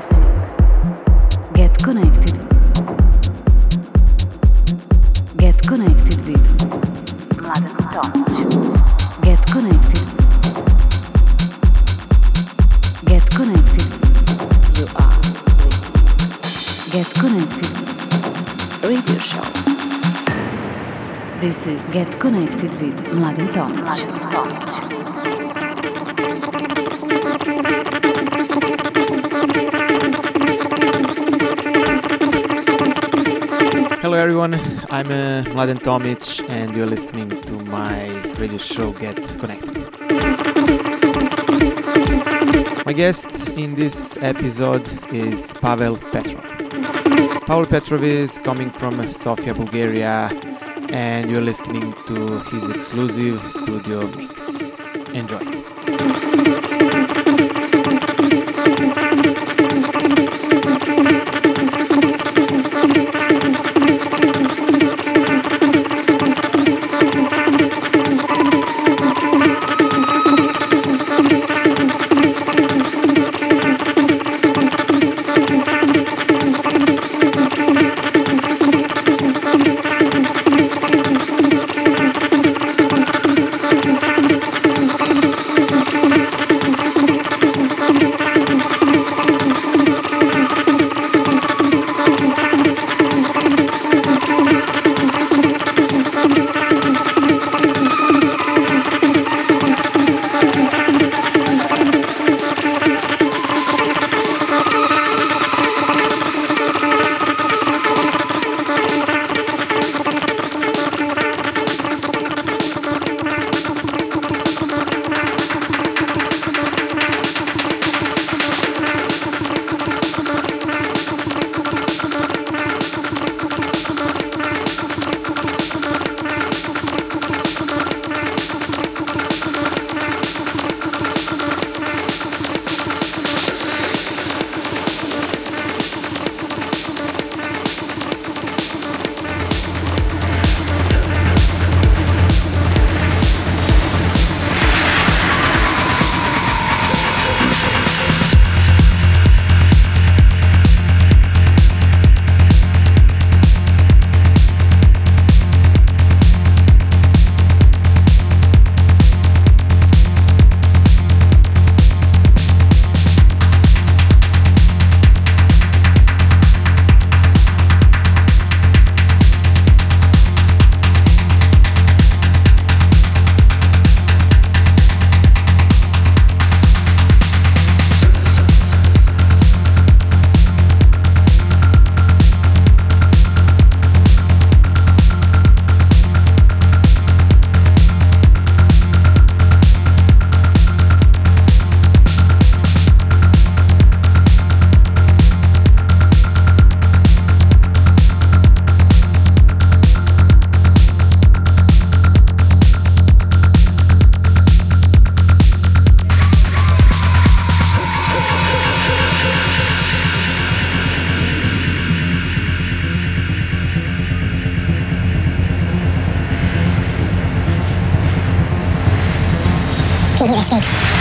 listening. Get connected. Get connected with Mladen Tomic. Get connected. Get connected. You are listening. Get connected. Radio show. This is Get Connected with Mladen Tomic. Everyone, I'm uh, Mladen Tomic and you're listening to my radio show Get Connected. My guest in this episode is Pavel Petrov. Pavel Petrov is coming from Sofia, Bulgaria and you're listening to his exclusive studio mix. Enjoy. Can you escape?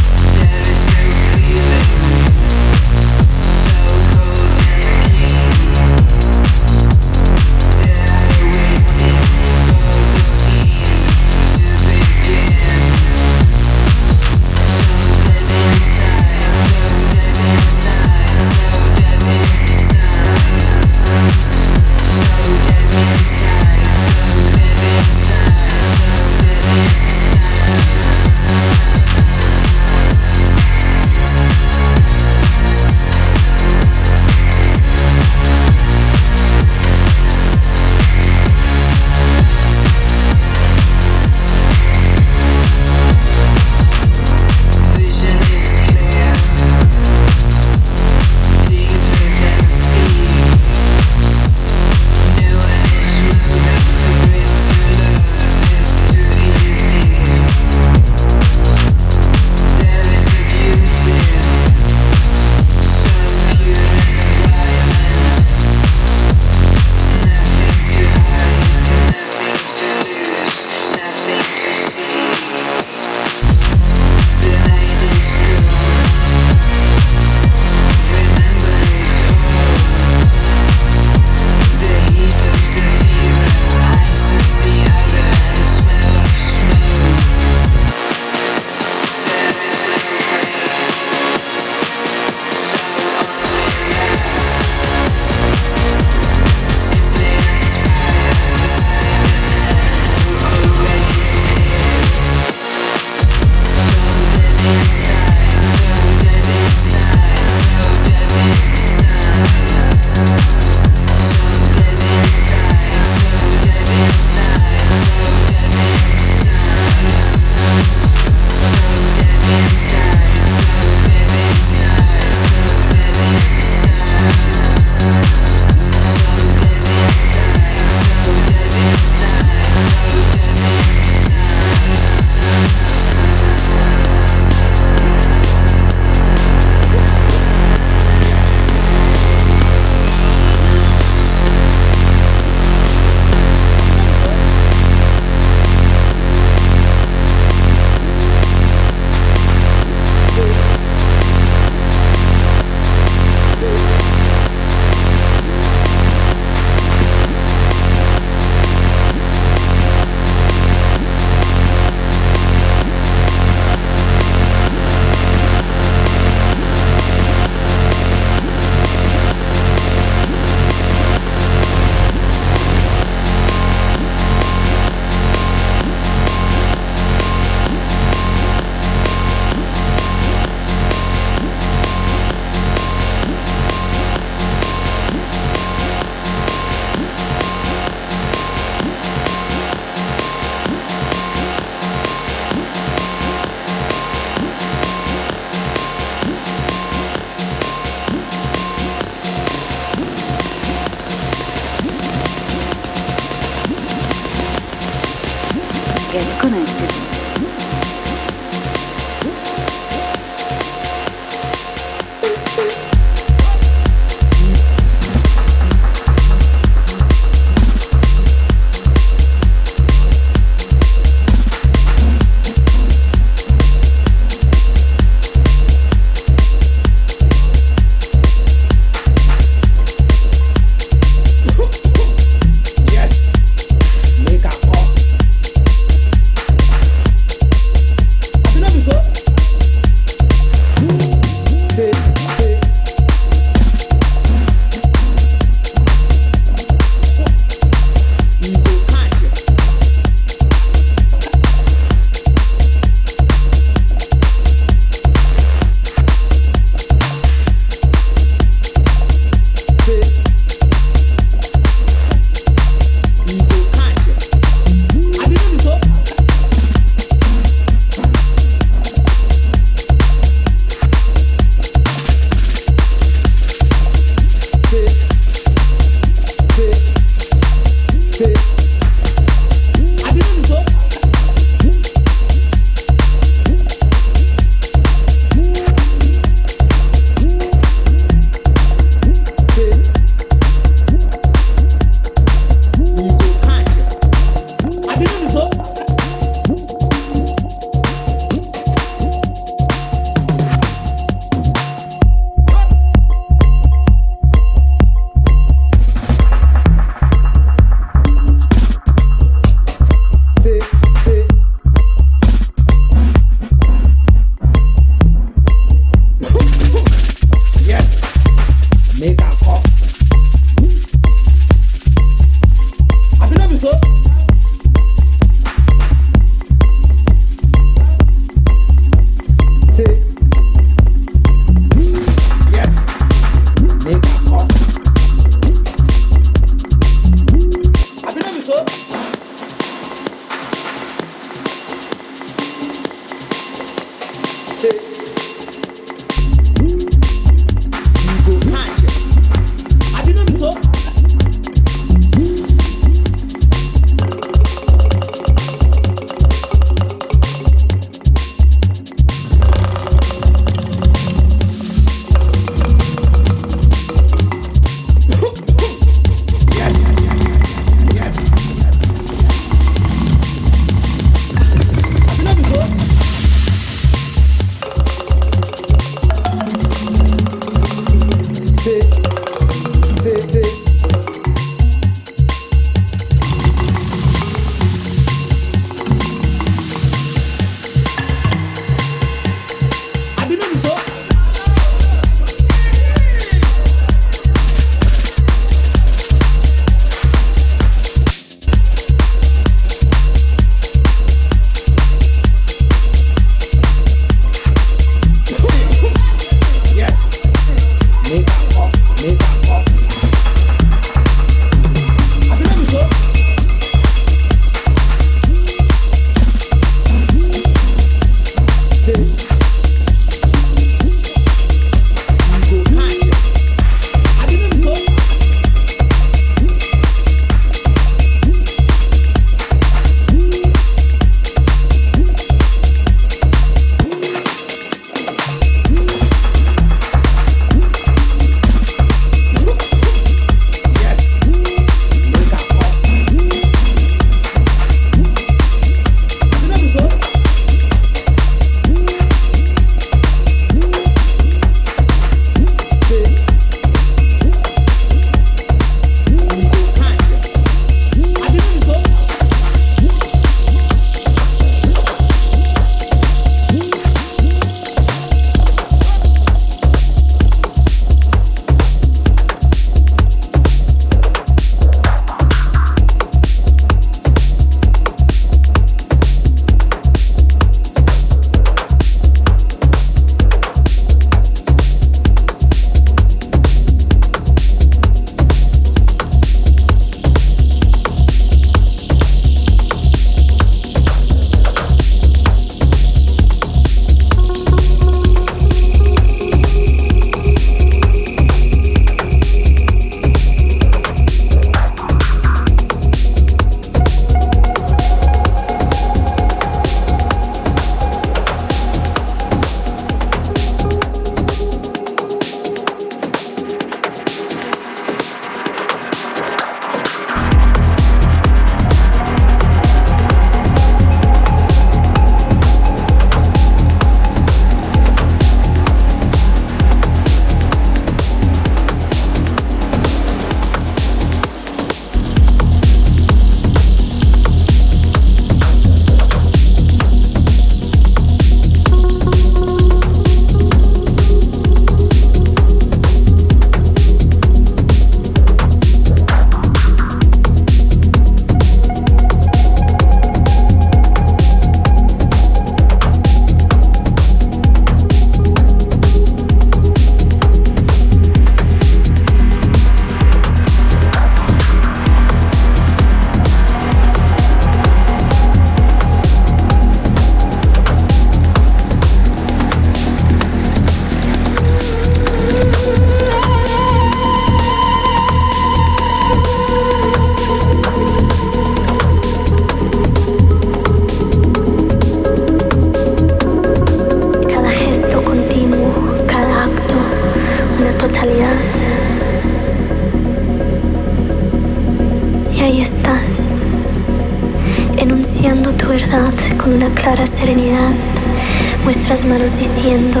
Muestras manos diciendo,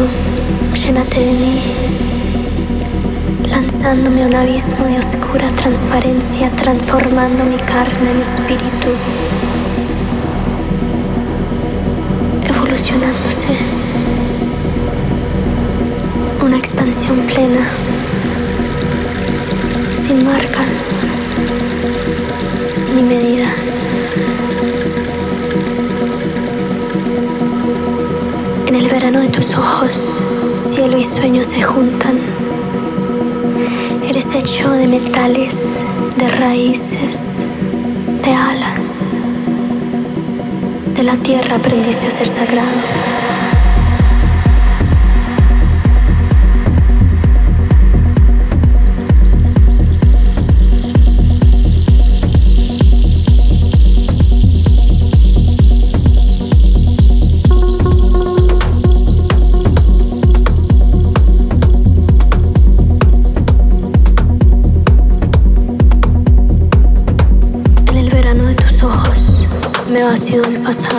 llénate de mí, lanzándome a un abismo de oscura transparencia, transformando mi carne en espíritu, evolucionándose, una expansión plena, sin marcas ojos, cielo y sueño se juntan. Eres hecho de metales, de raíces, de alas. De la tierra aprendiste a ser sagrado. Sido el pasado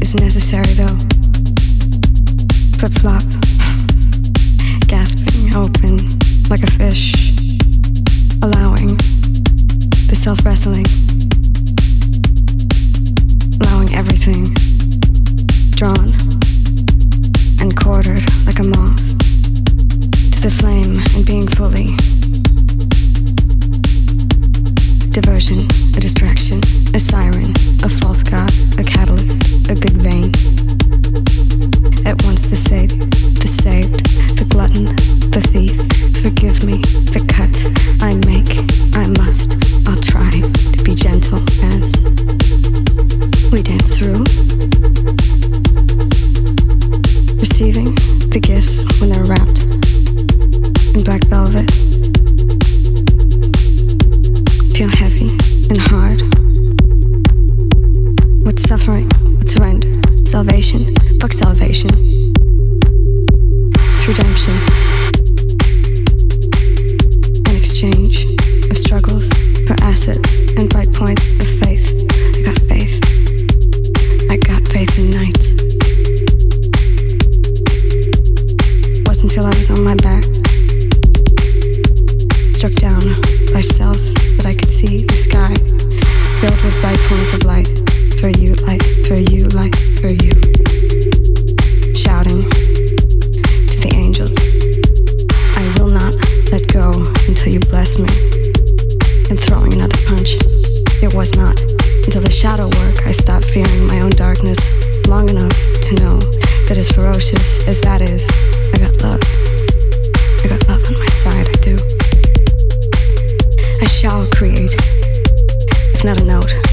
Is necessary though. Flip flop, gasping open like a fish, allowing the self wrestling, allowing everything, drawn and quartered like a moth to the flame and being fully diversion a distraction, a siren, a false god, a catalyst, a good vein. At once the saved, the saved, the glutton, the thief, forgive me, the cut I make, I must, I'll try to be gentle and we dance through. Receiving the gifts when they're wrapped in black velvet. shall create. It's not a note.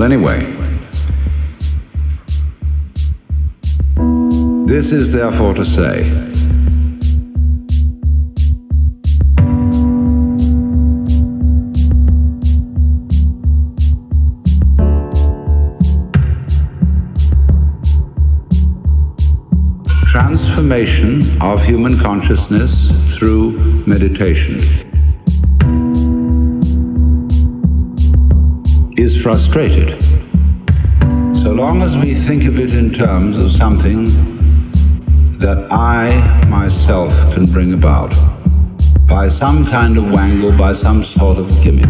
Well, anyway, this is therefore to say transformation of human consciousness through meditation frustrated. So long as we think of it in terms of something that I myself can bring about by some kind of wangle, by some sort of gimmick.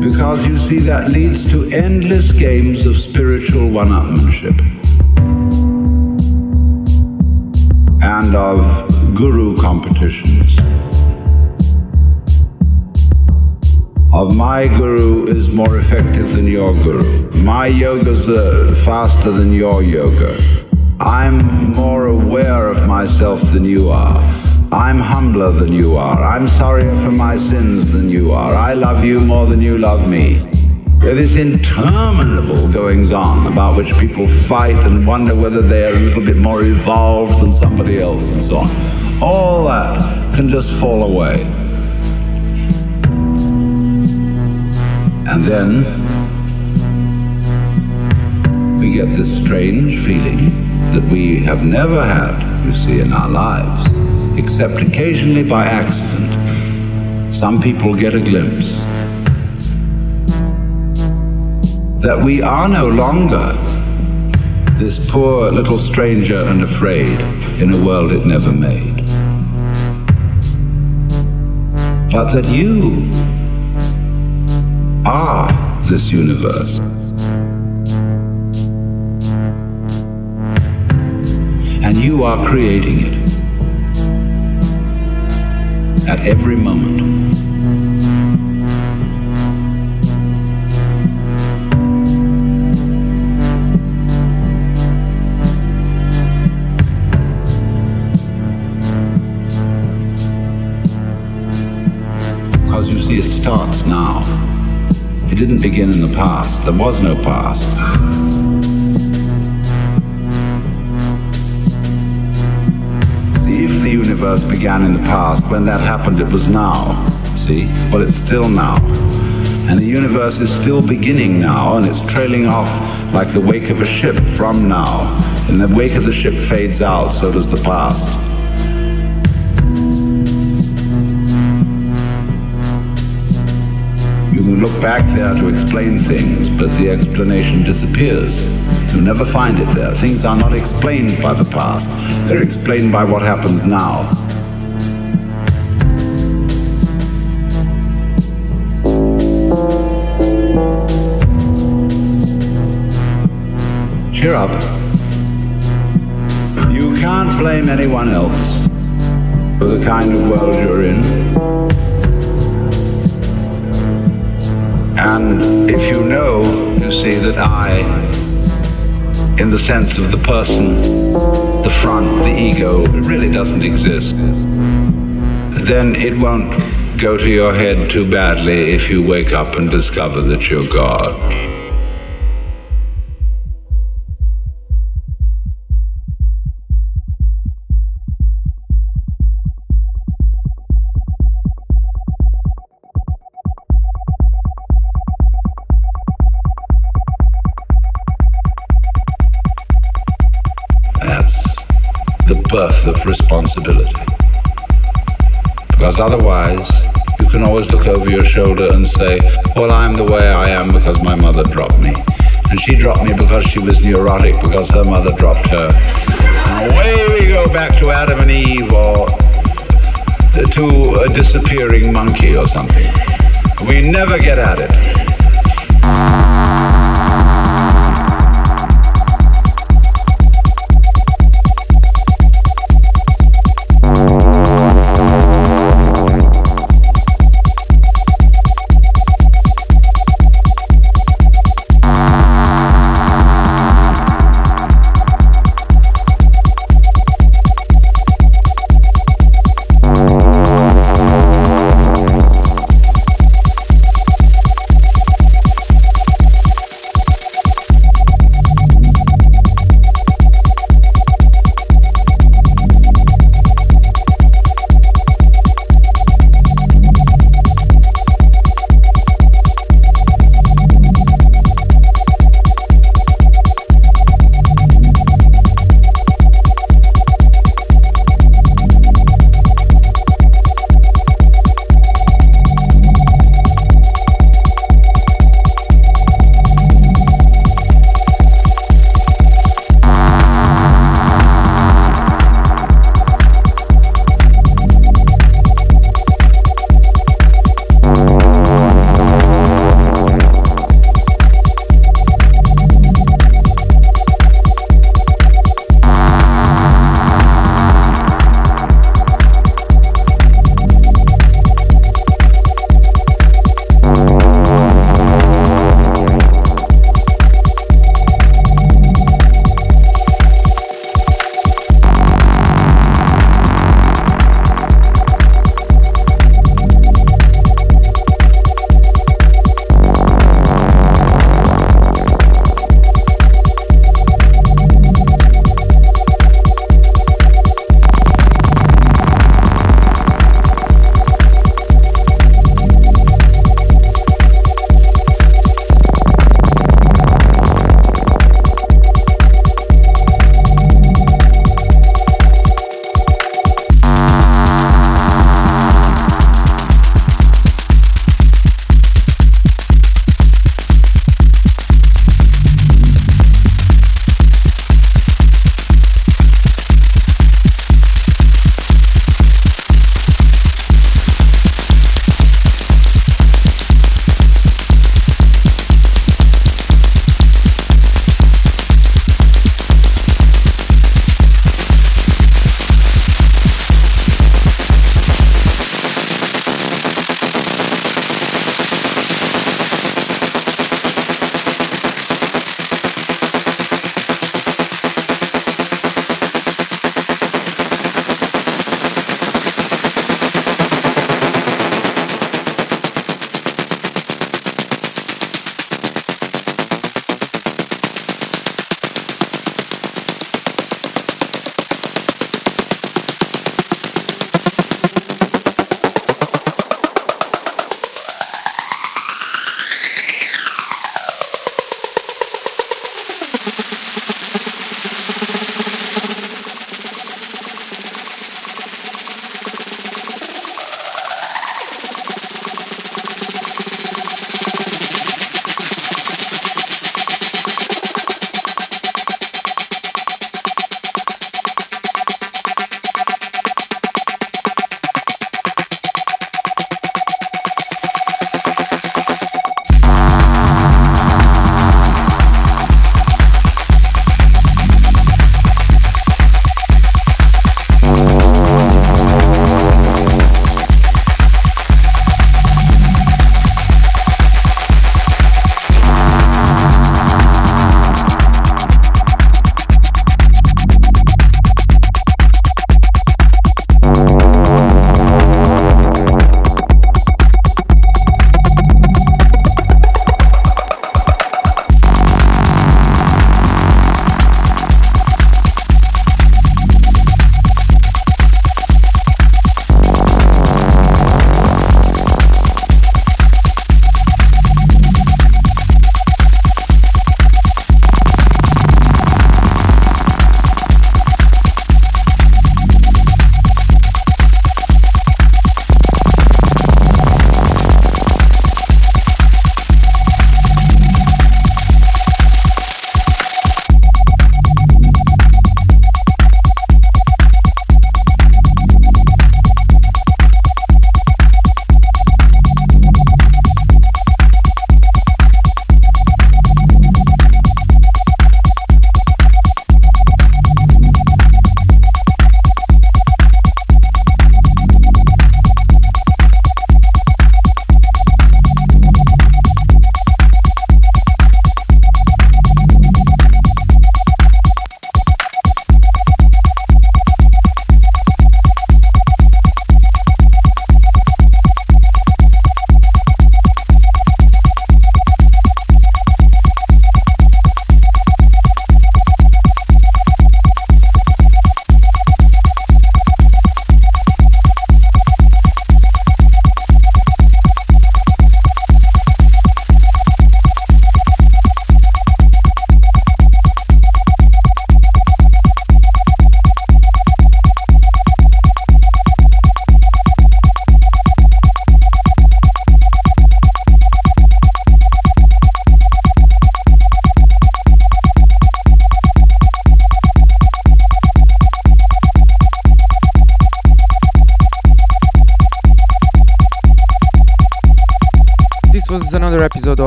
because you see that leads to endless games of spiritual one-upmanship and of guru competitions. Of my guru is more effective than your guru. My yoga's uh, faster than your yoga. I'm more aware of myself than you are. I'm humbler than you are. I'm sorrier for my sins than you are. I love you more than you love me. There is interminable goings on about which people fight and wonder whether they are a little bit more evolved than somebody else and so on. All that can just fall away. And then we get this strange feeling that we have never had, you see, in our lives except occasionally by accident, some people get a glimpse that we are no longer this poor little stranger and afraid in a world it never made, but that you are this universe. And you are creating it at every moment. Because you see, it starts didn't begin in the past. There was no past. if the universe began in the past, when that happened, it was now. See? Well, it's still now. And the universe is still beginning now, and it's trailing off like the wake of a ship from now. And the wake of the ship fades out, so does the past. Look back there to explain things, but the explanation disappears. You never find it there. Things are not explained by the past. They're explained by what happens now. Cheer up. You can't blame anyone else for the kind of world you're in. And if you know, you see that I, in the sense of the person, the front, the ego, really doesn't exist, then it won't go to your head too badly if you wake up and discover that you're God. I'm the way I am because my mother dropped me. And she dropped me because she was neurotic because her mother dropped her. And away we go back to Adam and Eve or to a disappearing monkey or something. We never get at it.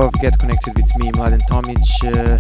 Of Get Connected with me, Mladen Tomic.